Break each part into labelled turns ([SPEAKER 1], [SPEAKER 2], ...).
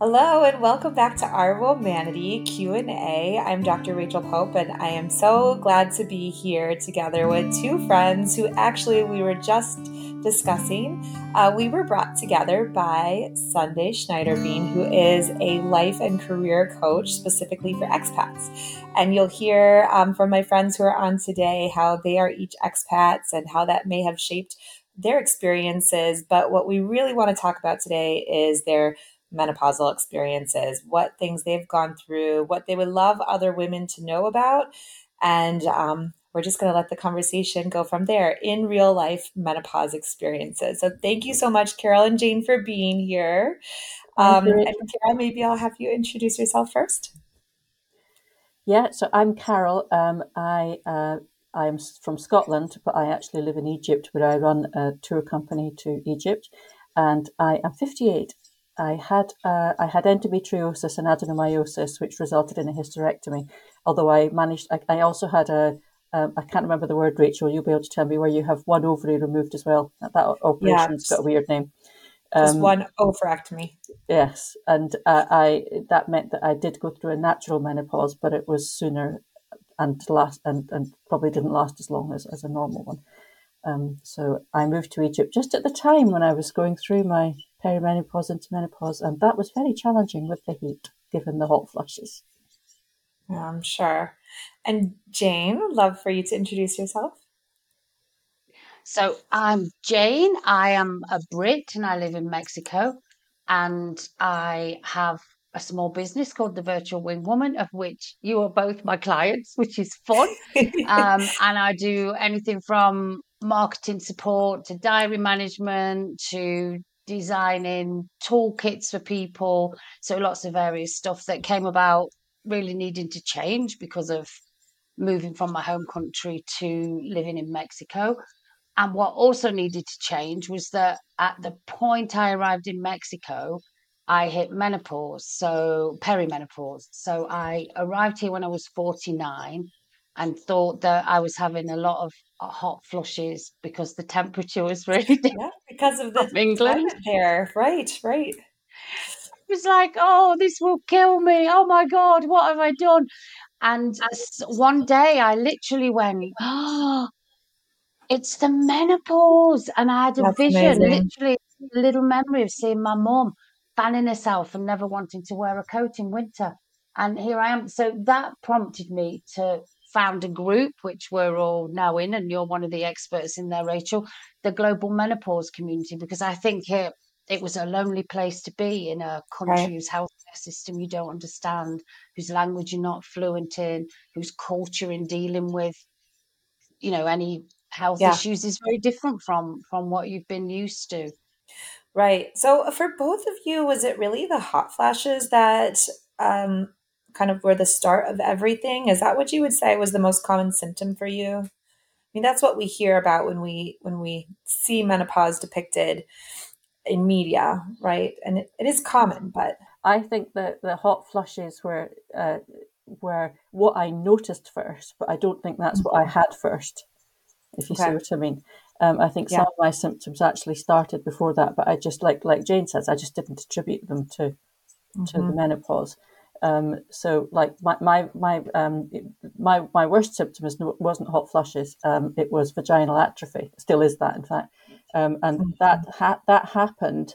[SPEAKER 1] Hello and welcome back to Our Womanity Q&A. I'm Dr. Rachel Pope and I am so glad to be here together with two friends who actually we were just discussing. Uh, we were brought together by Sundae Schneider-Bean, who is a life and career coach specifically for expats. And you'll hear um, from my friends who are on today how they are each expats and how that may have shaped their experiences. But what we really want to talk about today is their menopausal experiences, what things they've gone through, what they would love other women to know about. And um, we're just going to let the conversation go from there in real life menopause experiences. So thank you so much, Carol and Jane, for being here. Um, and Carol, maybe I'll have you introduce yourself first.
[SPEAKER 2] Yeah, so I'm Carol. Um, I uh, I'm from Scotland, but I actually live in Egypt, where I run a tour company to Egypt, and I am 58 I had uh, I had endometriosis and adenomyosis, which resulted in a hysterectomy. Although I managed, I, I also had a um, I can't remember the word, Rachel. You'll be able to tell me where you have one ovary removed as well. That, that operation's yeah, got a weird name.
[SPEAKER 1] Um, just one ovariectomy.
[SPEAKER 2] Yes, and uh, I that meant that I did go through a natural menopause, but it was sooner and last and, and probably didn't last as long as, as a normal one. Um, so I moved to Egypt just at the time when I was going through my perimenopause into menopause, and that was very challenging with the heat, given the hot flushes.
[SPEAKER 1] Yeah, I'm sure. And Jane, love for you to introduce yourself.
[SPEAKER 3] So I'm Jane. I am a Brit and I live in Mexico. And I have a small business called the Virtual Wing Woman, of which you are both my clients, which is fun. um, and I do anything from marketing support to diary management to designing toolkits for people. So lots of various stuff that came about really needing to change because of moving from my home country to living in Mexico. And what also needed to change was that at the point I arrived in Mexico, I hit menopause, so perimenopause. So I arrived here when I was 49 and thought that I was having a lot of uh, hot flushes because the temperature was really. Yeah,
[SPEAKER 1] because of the England there. Right, right.
[SPEAKER 3] It was like, oh, this will kill me. Oh my God, what have I done? And one day I literally went, oh, it's the menopause. And I had a That's vision, amazing. literally a little memory of seeing my mum fanning herself and never wanting to wear a coat in winter. And here I am. So that prompted me to found a group which we're all now in, and you're one of the experts in there, Rachel, the global menopause community, because I think it it was a lonely place to be in a country right. whose healthcare system you don't understand, whose language you're not fluent in, whose culture in dealing with, you know, any health yeah. issues is very different from from what you've been used to.
[SPEAKER 1] Right. So for both of you, was it really the hot flashes that um, kind of were the start of everything? Is that what you would say was the most common symptom for you? I mean, that's what we hear about when we when we see menopause depicted in media, right? And it, it is common, but
[SPEAKER 2] I think that the hot flushes were uh, were what I noticed first, but I don't think that's what I mm-hmm. had first. If you okay. see what I mean. Um, I think yeah. some of my symptoms actually started before that, but I just like like Jane says, I just didn't attribute them to mm-hmm. to the mm-hmm. menopause. Um, so like my my my um, my my worst symptom is wasn't hot flushes. Um, it was vaginal atrophy. Still is that, in fact, um, and mm-hmm. that ha- that happened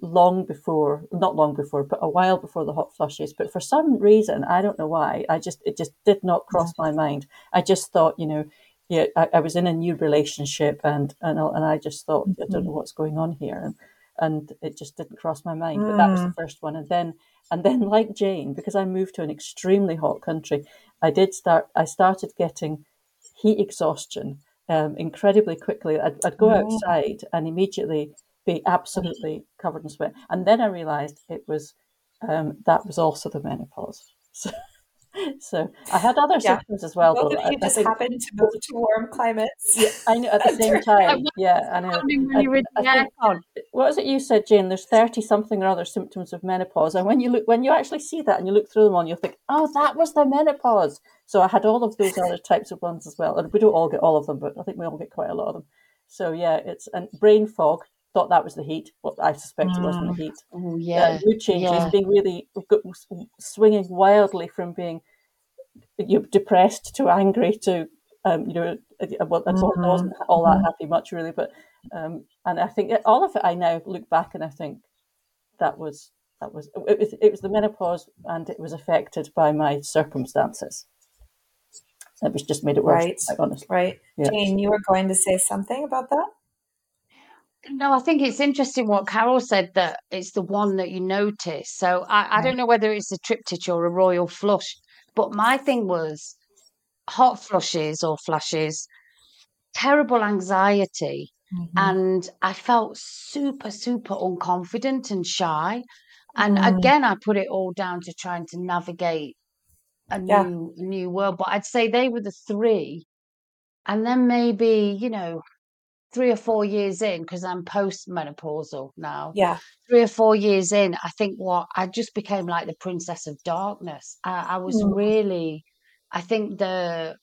[SPEAKER 2] long before, not long before, but a while before the hot flushes. But for some reason, I don't know why, I just it just did not cross my mind. I just thought, you know, yeah, I, I was in a new relationship, and and and I just thought, mm-hmm. I don't know mm-hmm. what's going on here, and and it just didn't cross my mind. But that was the mm. first one, and then and then, like Jane, because I moved to an extremely hot country, I did start. I started getting heat exhaustion um, incredibly quickly. I'd, I'd go outside and immediately be absolutely covered in sweat, and then I realised it was um, that was also the menopause. So, so I had other yeah. symptoms as well.
[SPEAKER 1] Both though. of you I, just I think, happened to move to warm climates.
[SPEAKER 2] Yeah, I know at the same time. yeah, I know. I, think, what was it you said, Jane? There's thirty something or other symptoms of menopause, and when you look, when you actually see that and you look through them all, you'll think, oh, that was the menopause. So I had all of those other types of ones as well, and we don't all get all of them, but I think we all get quite a lot of them. So yeah, it's and brain fog. thought that was the heat. What I suspect mm. it wasn't the mm. heat.
[SPEAKER 3] Oh, yeah.
[SPEAKER 2] Uh, mood changes, yeah. being really swinging wildly from being you know, depressed to angry to um, you know, well, mm-hmm. I wasn't all that mm-hmm. happy much really, but um, and I think all of it. I now look back and I think that was that was it was it was the menopause and it was affected by my circumstances. It was just made it worse.
[SPEAKER 1] Right,
[SPEAKER 2] honestly.
[SPEAKER 1] right. Yeah. Jane, you were going to say something about that.
[SPEAKER 3] No, I think it's interesting what Carol said that it's the one that you notice. So I, I don't know whether it's a triptych or a royal flush, but my thing was hot flushes or flashes, terrible anxiety. Mm-hmm. And I felt super, super unconfident and shy. And mm. again, I put it all down to trying to navigate a new yeah. new world. But I'd say they were the three. And then maybe, you know, three or four years in, because I'm post menopausal now.
[SPEAKER 1] Yeah.
[SPEAKER 3] Three or four years in, I think what I just became like the princess of darkness. I, I was mm. really, I think the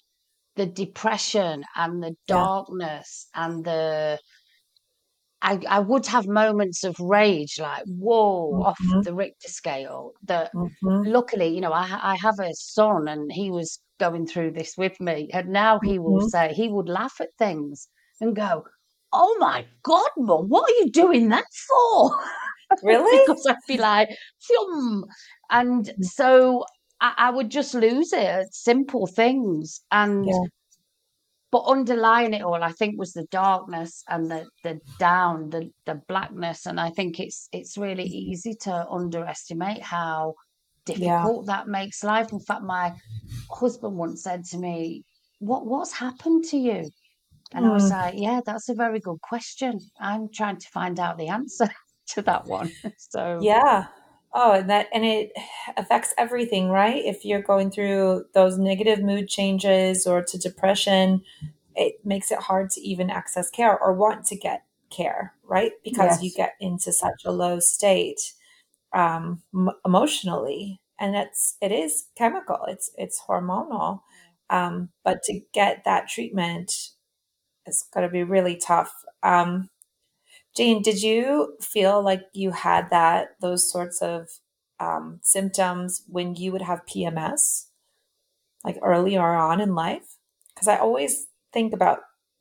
[SPEAKER 3] the depression and the darkness yeah. and the I, I would have moments of rage, like whoa, mm-hmm. off the Richter scale. That mm-hmm. luckily, you know, I, I have a son, and he was going through this with me, and now he mm-hmm. will say he would laugh at things and go, "Oh my God, mum, what are you doing that for?"
[SPEAKER 1] Really?
[SPEAKER 3] because I'd be like, Phew. and mm. so I, I, would just lose it at simple things, and yeah but underlying it all, I think was the darkness and the the down, the the blackness, and I think it's it's really easy to underestimate how difficult yeah. that makes life. In fact, my husband once said to me, "What what's happened to you?" And mm. I was hmm. like, "Yeah, that's a very good question. I'm trying to find out the answer to that one." so
[SPEAKER 1] yeah. Oh, and that and it affects everything, right? If you're going through those negative mood changes or to depression, it makes it hard to even access care or want to get care, right? Because yes. you get into such a low state um, emotionally, and it's it is chemical. It's it's hormonal, um, but to get that treatment is going to be really tough. Um, Jane, did you feel like you had that those sorts of um, symptoms when you would have PMS, like earlier on in life? Because I always think about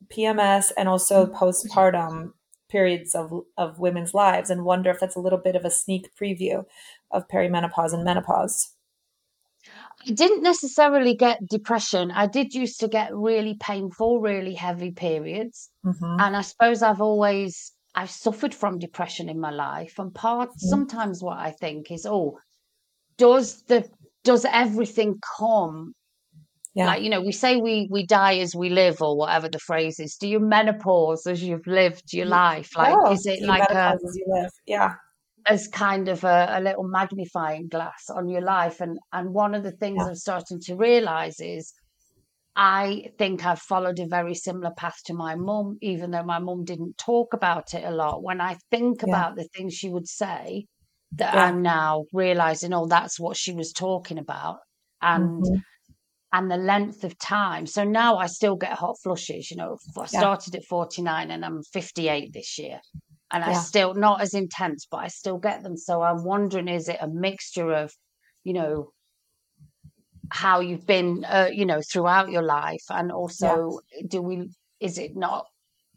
[SPEAKER 1] PMS and also mm-hmm. postpartum periods of of women's lives, and wonder if that's a little bit of a sneak preview of perimenopause and menopause.
[SPEAKER 3] I didn't necessarily get depression. I did used to get really painful, really heavy periods. Mm-hmm. And I suppose I've always I've suffered from depression in my life, and part mm-hmm. sometimes what I think is, oh, does the does everything come? Yeah. Like you know, we say we we die as we live, or whatever the phrase is. Do you menopause as you've lived your life? Like, is it like a
[SPEAKER 1] as you live? Yeah,
[SPEAKER 3] as kind of a, a, little magnifying glass on your life. And and one of the things yeah. I'm starting to realize is I think I've followed a very similar path to my mum, even though my mum didn't talk about it a lot. When I think yeah. about the things she would say, that yeah. I'm now realizing, oh, that's what she was talking about. And mm-hmm. and the length of time. So now I still get hot flushes. You know, I started at 49 and I'm 58 this year. And I still not as intense, but I still get them. So I'm wondering, is it a mixture of, you know, how you've been, uh, you know, throughout your life, and also yeah. do we? Is it not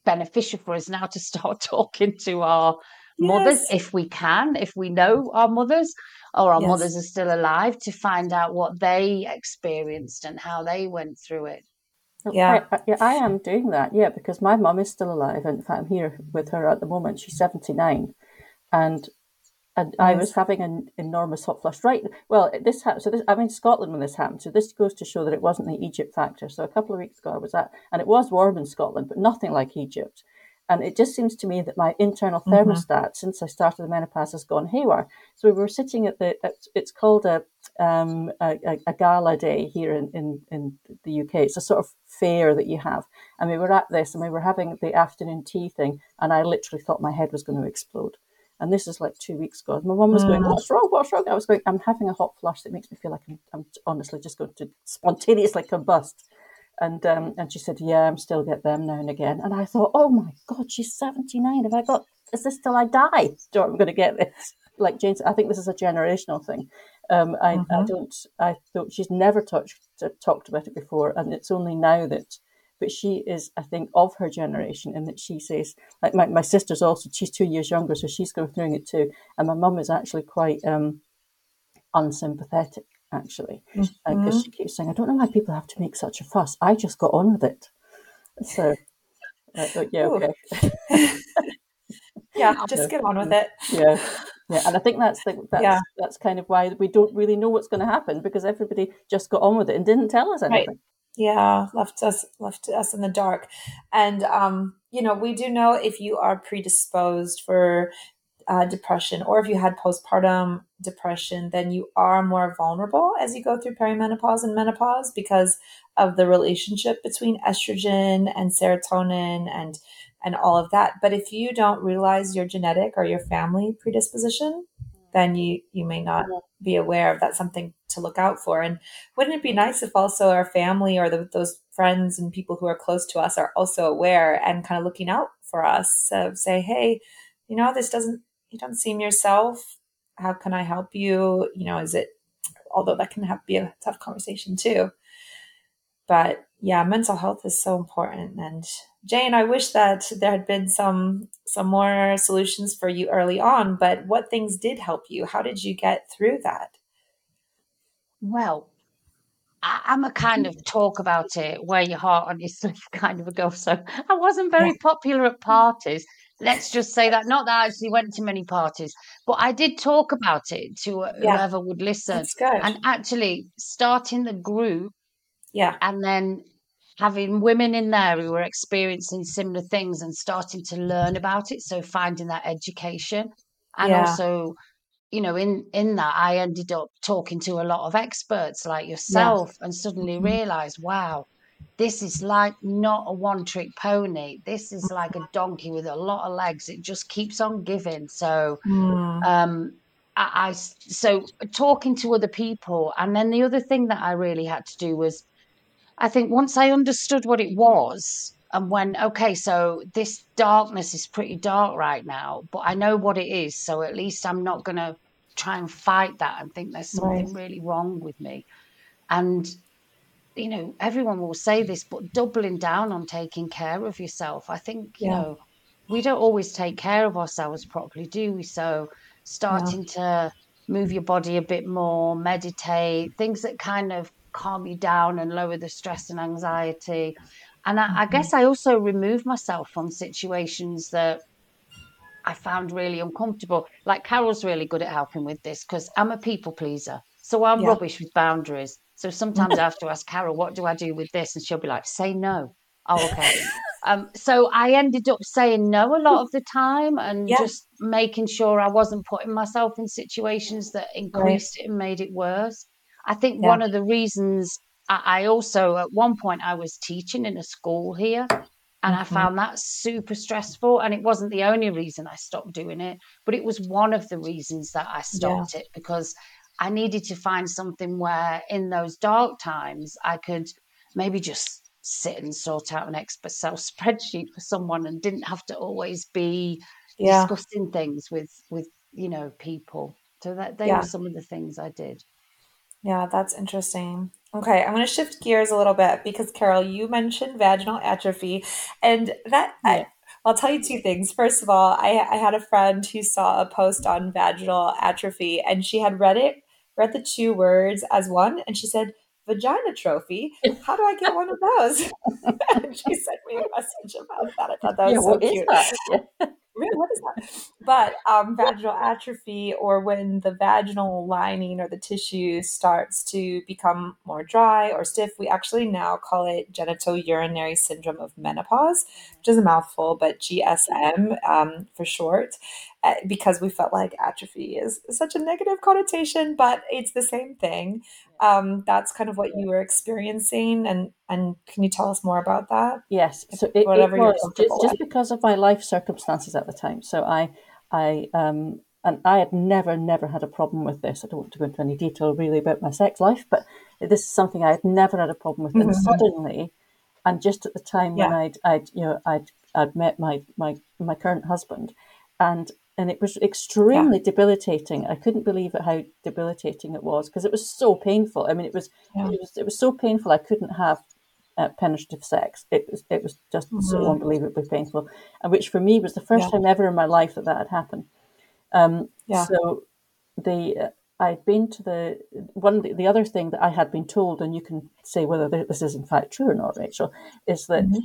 [SPEAKER 3] beneficial for us now to start talking to our yes. mothers if we can, if we know our mothers or our yes. mothers are still alive, to find out what they experienced and how they went through it.
[SPEAKER 2] Yeah. I, I, yeah, I am doing that. Yeah, because my mum is still alive. In fact, I'm here with her at the moment. She's 79. And and yes. I was having an enormous hot flush. Right. Well, this happened. So this, I'm in Scotland when this happened. So this goes to show that it wasn't the Egypt factor. So a couple of weeks ago, I was at, and it was warm in Scotland, but nothing like Egypt. And it just seems to me that my internal mm-hmm. thermostat, mm-hmm. since I started the menopause, has gone haywire. So we were sitting at the, it's called a, um, a, a, gala day here in, in, in the UK. It's a sort of fair that you have. And we were at this and we were having the afternoon tea thing. And I literally thought my head was going to explode. And this is like two weeks ago. My mum was mm. going, What's wrong? What's wrong? I was going, I'm having a hot flush that makes me feel like I'm, I'm honestly just going to spontaneously combust. And um, and she said, Yeah, I'm still get them now and again. And I thought, Oh my God, she's 79. Have I got is this till I die? Do I'm going to get this? Like Jane said, I think this is a generational thing. Um, I, mm-hmm. I don't, I don't, she's never touched, talked about it before. And it's only now that, but she is, I think, of her generation in that she says, like my, my sister's also, she's two years younger, so she's going through it too. And my mum is actually quite um, unsympathetic, actually, because mm-hmm. uh, she keeps saying, I don't know why people have to make such a fuss. I just got on with it. So, uh, yeah, okay.
[SPEAKER 1] yeah, just get on with it.
[SPEAKER 2] Yeah. Yeah, and I think that's the, that's yeah. that's kind of why we don't really know what's going to happen because everybody just got on with it and didn't tell us anything. Right.
[SPEAKER 1] Yeah, left us left us in the dark, and um, you know we do know if you are predisposed for uh, depression or if you had postpartum depression, then you are more vulnerable as you go through perimenopause and menopause because of the relationship between estrogen and serotonin and and all of that. But if you don't realize your genetic or your family predisposition, then you you may not be aware of that something to look out for. And wouldn't it be nice if also our family or the, those friends and people who are close to us are also aware and kind of looking out for us? So say, hey, you know, this doesn't you don't seem yourself. How can I help you? You know, is it although that can have be a tough conversation too. But yeah, mental health is so important and Jane, I wish that there had been some some more solutions for you early on, but what things did help you? How did you get through that?
[SPEAKER 3] Well, I, am a kind of talk about it, wear your heart on your sleeve kind of a girl. So I wasn't very yeah. popular at parties. Let's just say that. Not that I actually went to many parties, but I did talk about it to yeah. whoever would listen. And actually, starting the group,
[SPEAKER 1] yeah,
[SPEAKER 3] and then having women in there who were experiencing similar things and starting to learn about it so finding that education and yeah. also you know in in that i ended up talking to a lot of experts like yourself yeah. and suddenly mm-hmm. realized wow this is like not a one trick pony this is like a donkey with a lot of legs it just keeps on giving so mm. um I, I so talking to other people and then the other thing that i really had to do was I think once I understood what it was and when, okay, so this darkness is pretty dark right now, but I know what it is. So at least I'm not going to try and fight that and think there's something right. really wrong with me. And, you know, everyone will say this, but doubling down on taking care of yourself. I think, you yeah. know, we don't always take care of ourselves properly, do we? So starting yeah. to move your body a bit more, meditate, things that kind of calm you down and lower the stress and anxiety. And I, I mm-hmm. guess I also remove myself from situations that I found really uncomfortable. Like Carol's really good at helping with this because I'm a people pleaser. So I'm yeah. rubbish with boundaries. So sometimes I have to ask Carol, what do I do with this? And she'll be like, say no. Oh, okay. um, so I ended up saying no a lot of the time and yeah. just making sure I wasn't putting myself in situations that increased right. it and made it worse. I think yeah. one of the reasons I, I, also, at one point, I was teaching in a school here. And mm-hmm. I found that super stressful. And it wasn't the only reason I stopped doing it, but it was one of the reasons that I stopped yeah. it because I needed to find something where, in those dark times, I could maybe just sit and sort out an Excel spreadsheet for someone and didn't have to always be yeah. discussing things with with you know people. So that they yeah. were some of the things I did.
[SPEAKER 1] Yeah, that's interesting. Okay, I'm going to shift gears a little bit because Carol, you mentioned vaginal atrophy, and that yeah. I, I'll tell you two things. First of all, I, I had a friend who saw a post on vaginal atrophy, and she had read it, read the two words as one, and she said, "Vagina trophy. How do I get one of those?" and she sent me a message about that. I thought that was yeah, so cute. That? what is that? But um, vaginal atrophy, or when the vaginal lining or the tissue starts to become more dry or stiff, we actually now call it genitourinary syndrome of menopause, which is a mouthful, but GSM um, for short, uh, because we felt like atrophy is such a negative connotation, but it's the same thing. Um, that's kind of what you were experiencing, and and can you tell us more about that?
[SPEAKER 2] Yes, so it, Whatever it was just, just because of my life circumstances at the time. So I, I, um, and I had never, never had a problem with this. I don't want to go into any detail really about my sex life, but this is something I had never had a problem with. Mm-hmm. And suddenly, and just at the time yeah. when I'd, I'd, you know, I'd, I'd met my my my current husband, and and it was extremely yeah. debilitating. I couldn't believe it how debilitating it was because it was so painful. I mean, it was yeah. it was it was so painful. I couldn't have uh, penetrative sex. It was it was just mm-hmm. so unbelievably painful, and which for me was the first yeah. time ever in my life that that had happened. Um, yeah. So the uh, I'd been to the one the, the, other thing that I had been told, and you can say whether this is in fact true or not, Rachel, is that mm-hmm.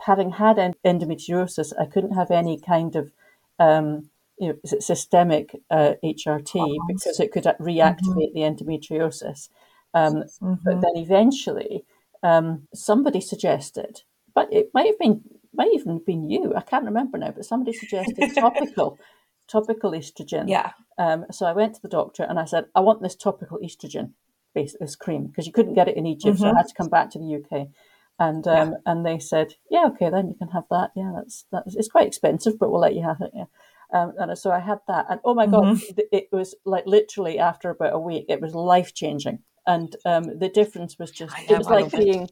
[SPEAKER 2] having had endometriosis, I couldn't have any kind of um, you know, systemic uh, HRT oh, because it could reactivate mm-hmm. the endometriosis. Um, mm-hmm. But then eventually, um, somebody suggested, but it might have been, might even been you. I can't remember now, but somebody suggested topical, topical estrogen.
[SPEAKER 1] Yeah.
[SPEAKER 2] Um, so I went to the doctor and I said, I want this topical estrogen, base this cream, because you couldn't get it in Egypt, mm-hmm. so I mm-hmm. had to come back to the UK. And um, yeah. and they said, yeah, okay, then you can have that. Yeah, that's that's it's quite expensive, but we'll let you have it. Yeah. Um, and so I had that, and oh my god, mm-hmm. it was like literally after about a week, it was life changing, and um, the difference was just it was like being,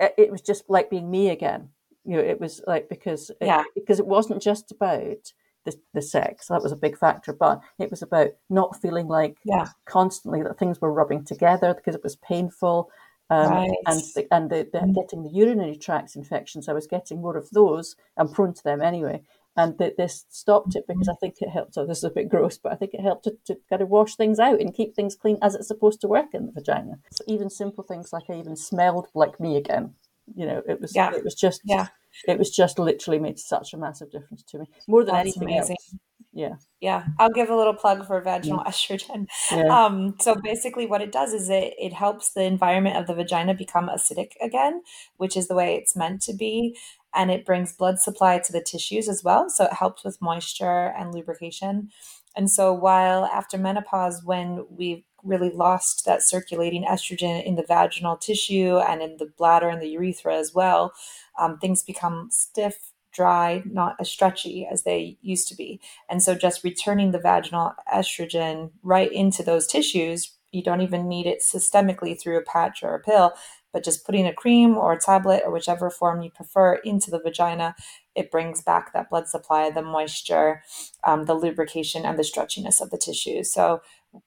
[SPEAKER 2] it. it was just like being me again. You know, it was like because
[SPEAKER 1] yeah.
[SPEAKER 2] because it wasn't just about the, the sex that was a big factor, but it was about not feeling like
[SPEAKER 1] yeah.
[SPEAKER 2] constantly that things were rubbing together because it was painful. Um, right. and the, and the, the, mm. getting the urinary tract infections, I was getting more of those. I'm prone to them anyway, and that this stopped it because I think it helped. So this is a bit gross, but I think it helped to, to kind of wash things out and keep things clean as it's supposed to work in the vagina. So even simple things like I even smelled like me again. You know, it was yeah. it was just
[SPEAKER 1] yeah.
[SPEAKER 2] it was just literally made such a massive difference to me more than That's anything amazing. else. Yeah.
[SPEAKER 1] Yeah. I'll give a little plug for vaginal yeah. estrogen. Yeah. Um, so basically what it does is it, it helps the environment of the vagina become acidic again, which is the way it's meant to be and it brings blood supply to the tissues as well. So it helps with moisture and lubrication. And so, while after menopause, when we've really lost that circulating estrogen in the vaginal tissue and in the bladder and the urethra as well, um, things become stiff, dry, not as stretchy as they used to be. And so, just returning the vaginal estrogen right into those tissues, you don't even need it systemically through a patch or a pill but just putting a cream or a tablet or whichever form you prefer into the vagina, it brings back that blood supply, the moisture, um, the lubrication, and the stretchiness of the tissue. So,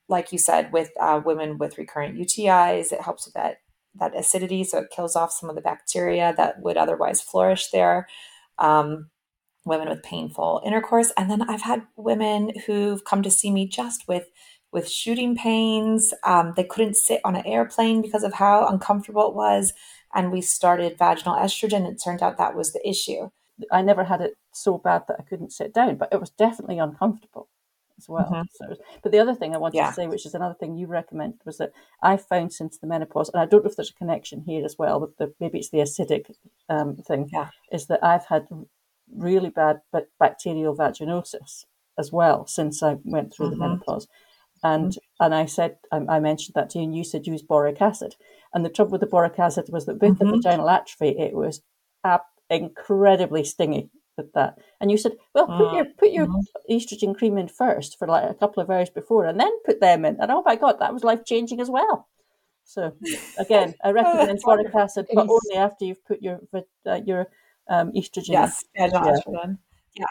[SPEAKER 1] like you said, with uh, women with recurrent UTIs, it helps with that that acidity, so it kills off some of the bacteria that would otherwise flourish there. Um, women with painful intercourse, and then I've had women who've come to see me just with with shooting pains. Um, they couldn't sit on an airplane because of how uncomfortable it was. And we started vaginal estrogen. It turned out that was the issue.
[SPEAKER 2] I never had it so bad that I couldn't sit down, but it was definitely uncomfortable as well. Mm-hmm. So, but the other thing I wanted yeah. to say, which is another thing you recommended, was that I found since the menopause, and I don't know if there's a connection here as well, but the, maybe it's the acidic um, thing,
[SPEAKER 1] yeah.
[SPEAKER 2] is that I've had really bad bacterial vaginosis as well since I went through mm-hmm. the menopause. And mm-hmm. and I said I, I, mentioned that to you, and you said use boric acid. And the trouble with the boric acid was that with mm-hmm. the vaginal atrophy, it was ab- incredibly stingy with that. And you said, well, put your put your mm-hmm. estrogen cream in first for like a couple of hours before, and then put them in. And oh my god, that was life changing as well. So again, I recommend boric acid, but only after you've put your uh, your um, estrogen.
[SPEAKER 1] Yes, yeah. yeah.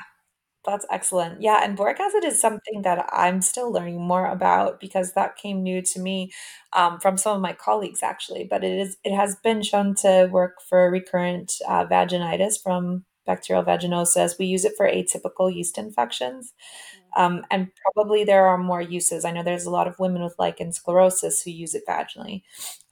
[SPEAKER 1] That's excellent. Yeah, and boric acid is something that I'm still learning more about because that came new to me um, from some of my colleagues actually. But it is it has been shown to work for recurrent uh, vaginitis from bacterial vaginosis. We use it for atypical yeast infections. Um, and probably there are more uses. I know there's a lot of women with lichen sclerosus who use it vaginally.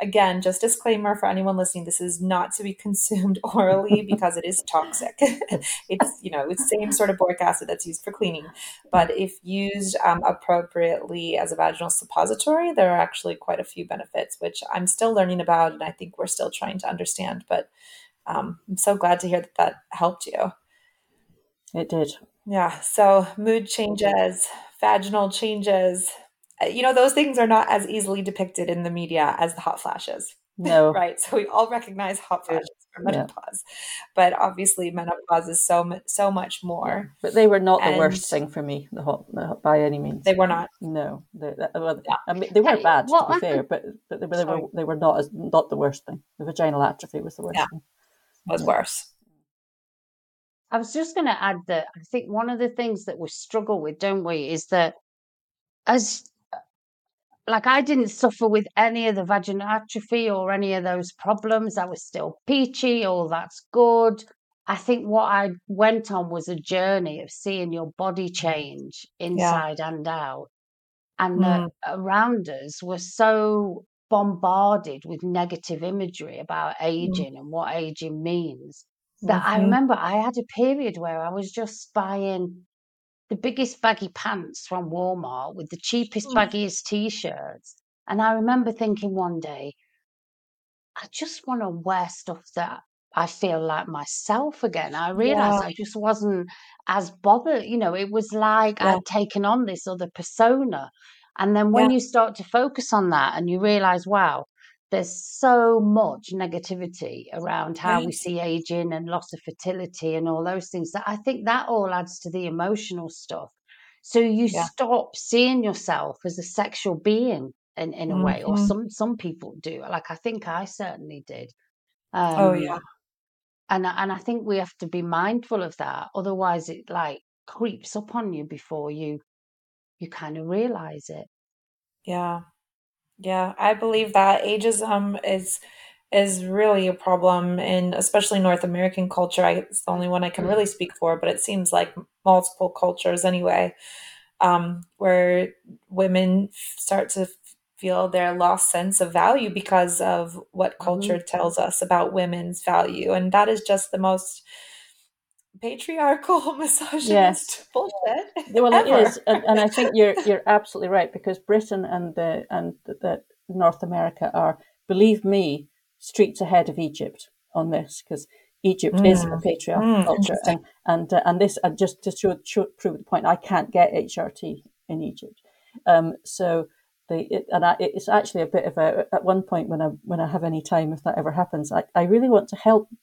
[SPEAKER 1] Again, just disclaimer for anyone listening: this is not to be consumed orally because it is toxic. it's you know it's same sort of boric acid that's used for cleaning, but if used um, appropriately as a vaginal suppository, there are actually quite a few benefits, which I'm still learning about, and I think we're still trying to understand. But um, I'm so glad to hear that that helped you.
[SPEAKER 2] It did.
[SPEAKER 1] Yeah. So mood changes, vaginal changes, uh, you know, those things are not as easily depicted in the media as the hot flashes.
[SPEAKER 2] No.
[SPEAKER 1] right. So we all recognize hot flashes for menopause, yeah. but obviously menopause is so so much more.
[SPEAKER 2] But they were not and the worst thing for me, the hot, the hot, by any means.
[SPEAKER 1] They were not.
[SPEAKER 2] No, they, well, yeah. I mean, they were bad to be fair, but but they, they were they were not as not the worst thing. The vaginal atrophy was the worst
[SPEAKER 1] yeah.
[SPEAKER 2] thing.
[SPEAKER 1] Was worse.
[SPEAKER 3] I was just going to add that I think one of the things that we struggle with, don't we, is that as like I didn't suffer with any of the vaginal atrophy or any of those problems. I was still peachy, all that's good. I think what I went on was a journey of seeing your body change inside yeah. and out. And mm. around us were so bombarded with negative imagery about mm. aging mm. and what aging means that mm-hmm. I remember I had a period where I was just buying the biggest baggy pants from Walmart with the cheapest, mm. baggiest t shirts. And I remember thinking one day, I just want to wear stuff that I feel like myself again. I realized yeah. I just wasn't as bothered. You know, it was like yeah. I'd taken on this other persona. And then when yeah. you start to focus on that and you realize, wow, there's so much negativity around how right. we see aging and loss of fertility and all those things that I think that all adds to the emotional stuff. So you yeah. stop seeing yourself as a sexual being in, in a mm-hmm. way, or mm-hmm. some some people do. Like I think I certainly did.
[SPEAKER 1] Oh, um, oh yeah.
[SPEAKER 3] And and I think we have to be mindful of that. Otherwise, it like creeps up on you before you you kind of realize it.
[SPEAKER 1] Yeah. Yeah, I believe that ageism is is really a problem in especially North American culture. I, it's the only one I can really mm. speak for, but it seems like multiple cultures anyway, um, where women start to feel their lost sense of value because of what culture mm-hmm. tells us about women's value, and that is just the most patriarchal misogynist yes. bullshit.
[SPEAKER 2] Well, ever. it is, and, and, I think you're you're absolutely right because Britain and the and the, the North America are, believe me, streets ahead of Egypt on this because Egypt mm. is a mm. patriarchal mm, culture, and and uh, and this and just to show, show, prove the point, I can't get HRT in Egypt, um, so. The, it, and I, it's actually a bit of a at one point when I when I have any time if that ever happens I, I really want to help you,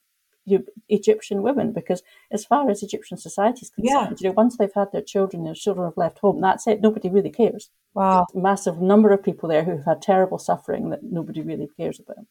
[SPEAKER 2] Egyptian women because as far as Egyptian society is concerned, yeah. you know, once they've had their children, their children have left home, that's it. Nobody really cares.
[SPEAKER 1] Wow.
[SPEAKER 2] massive number of people there who've had terrible suffering that nobody really cares about.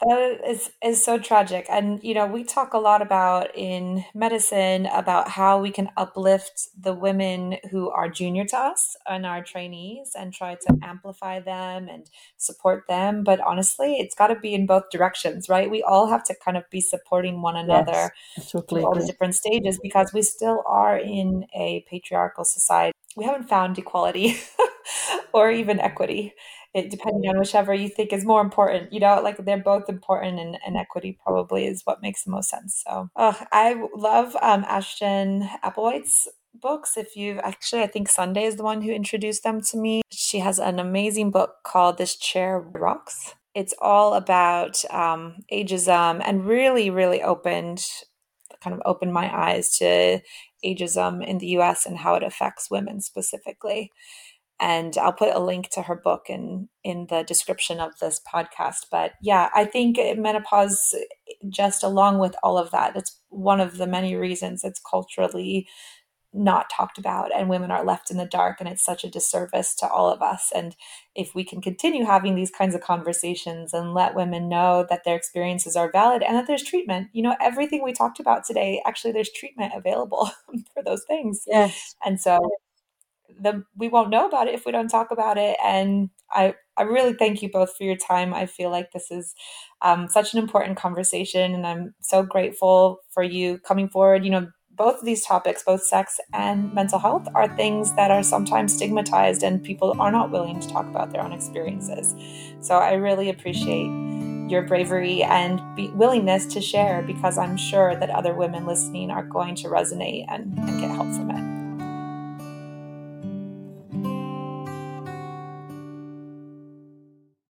[SPEAKER 1] That is is so tragic. And you know, we talk a lot about in medicine about how we can uplift the women who are junior to us and our trainees and try to amplify them and support them. But honestly, it's got to be in both directions, right? We all have to kind of be supporting one another yes, totally all the different stages because we still are in a patriarchal society. We haven't found equality or even equity it depending on whichever you think is more important you know like they're both important and, and equity probably is what makes the most sense. So oh, i love um, ashton applewhite's books. If you've actually i think Sundae is the one who introduced them to me. She has an amazing book called this chair rocks. It's all about um, ageism and really really opened kind of opened my eyes to ageism in the us and how it affects women specifically and I'll put a link to her book in in the description of this podcast. But yeah, I think menopause, just along with all of that, it's one of the many reasons it's culturally not talked about and women are left in the dark and it's such a disservice to all of us. And if we can continue having these kinds of conversations and let women know that their experiences are valid and that there's treatment you know everything we talked about today actually there's treatment available for those things.
[SPEAKER 2] Yes.
[SPEAKER 1] And so the we won't know about it if we don't talk about it. And I I really thank you both for your time. I feel like this is um, such an important conversation, and I'm so grateful for you coming forward. You know, both of these topics, both sex and mental health, are things that are sometimes stigmatized, and people are not willing to talk about their own experiences. So I really appreciate your bravery and willingness to share because I'm sure that other women listening are going to resonate and, and get help from it.